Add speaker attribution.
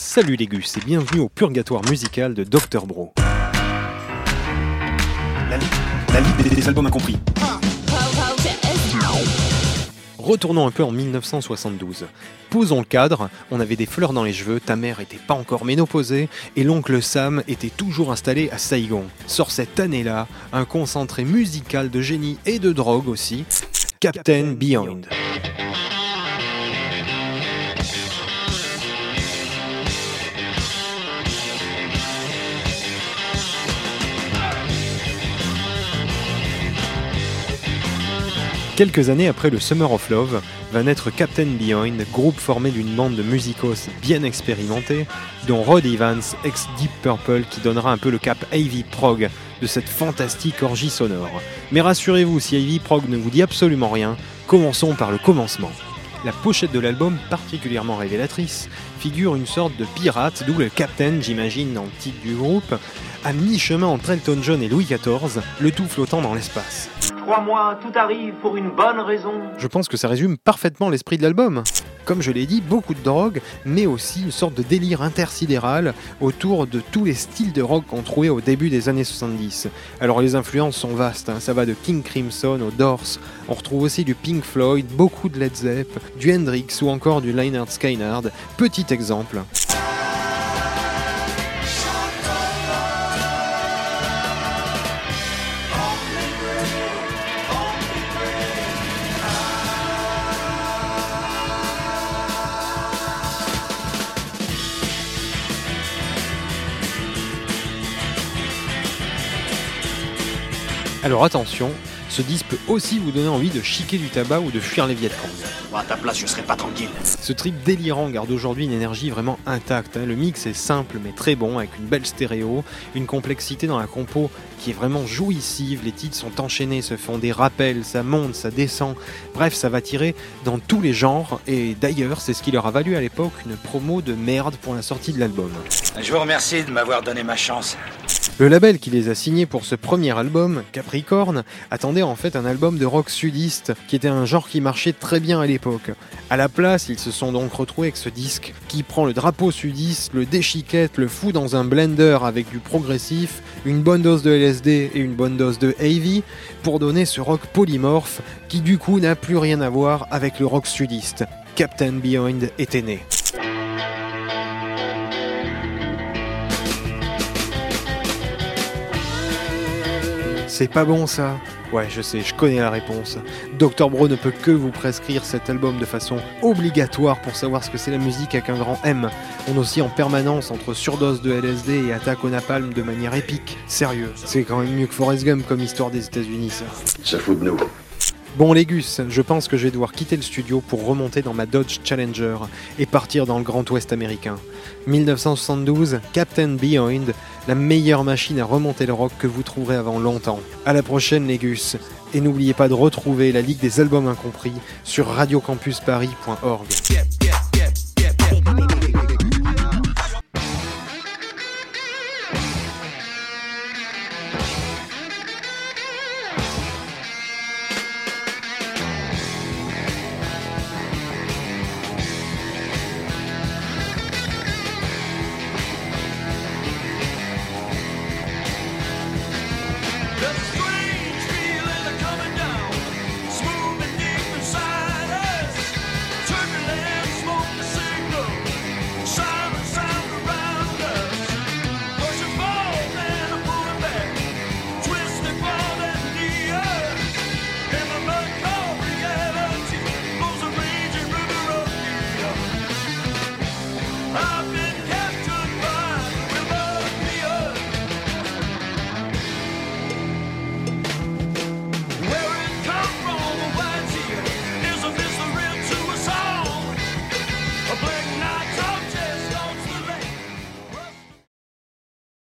Speaker 1: Salut les gus et bienvenue au purgatoire musical de Dr Bro.
Speaker 2: La, la liste des, des albums incompris.
Speaker 1: Retournons un peu en 1972. Posons le cadre, on avait des fleurs dans les cheveux, ta mère était pas encore ménopausée et l'oncle Sam était toujours installé à Saigon. Sort cette année-là un concentré musical de génie et de drogue aussi, Captain Behind. Quelques années après le Summer of Love, va naître Captain Behind, groupe formé d'une bande de musicos bien expérimentés, dont Rod Evans, ex Deep Purple, qui donnera un peu le cap Ivy Prog de cette fantastique orgie sonore. Mais rassurez-vous, si Ivy Prog ne vous dit absolument rien, commençons par le commencement. La pochette de l'album, particulièrement révélatrice, figure une sorte de pirate, d'où le Captain, j'imagine, dans le titre du groupe, à mi-chemin entre Elton John et Louis XIV, le tout flottant dans l'espace.
Speaker 3: Crois-moi, tout arrive pour une bonne raison.
Speaker 1: Je pense que ça résume parfaitement l'esprit de l'album. Comme je l'ai dit, beaucoup de drogue, mais aussi une sorte de délire intersidéral autour de tous les styles de rock qu'on trouvait au début des années 70. Alors les influences sont vastes, hein, ça va de King Crimson au Doors, on retrouve aussi du Pink Floyd, beaucoup de Led Zepp, du Hendrix ou encore du Lynyrd Skynyrd. Petit exemple. Alors attention, ce disque peut aussi vous donner envie de chiquer du tabac ou de fuir les.
Speaker 2: Moi, à ta place, je serais pas tranquille.
Speaker 1: Ce trip délirant garde aujourd'hui une énergie vraiment intacte. hein. Le mix est simple mais très bon, avec une belle stéréo, une complexité dans la compo qui est vraiment jouissive. Les titres sont enchaînés, se font des rappels, ça monte, ça descend. Bref, ça va tirer dans tous les genres. Et d'ailleurs, c'est ce qui leur a valu à l'époque une promo de merde pour la sortie de l'album.
Speaker 2: Je vous remercie de m'avoir donné ma chance.
Speaker 1: Le label qui les a signés pour ce premier album, Capricorn, attendait en fait un album de rock sudiste, qui était un genre qui marchait très bien à l'époque. À la place, ils se sont donc retrouvés avec ce disque qui prend le drapeau sudiste, le déchiquette, le fout dans un blender avec du progressif, une bonne dose de LSD et une bonne dose de heavy, pour donner ce rock polymorphe qui du coup n'a plus rien à voir avec le rock sudiste. Captain Behind était né. C'est pas bon ça Ouais, je sais, je connais la réponse. Dr Bro ne peut que vous prescrire cet album de façon obligatoire pour savoir ce que c'est la musique avec un grand M. On oscille en permanence entre surdose de LSD et attaque au napalm de manière épique. Sérieux, c'est quand même mieux que Forrest Gump comme histoire des États-Unis ça.
Speaker 4: Ça fout de nous.
Speaker 1: Bon les Gus, je pense que je vais devoir quitter le studio pour remonter dans ma Dodge Challenger et partir dans le Grand Ouest américain. 1972, Captain Behind, la meilleure machine à remonter le rock que vous trouverez avant longtemps. À la prochaine les et n'oubliez pas de retrouver la Ligue des albums incompris sur radiocampusparis.org.
Speaker 2: Good.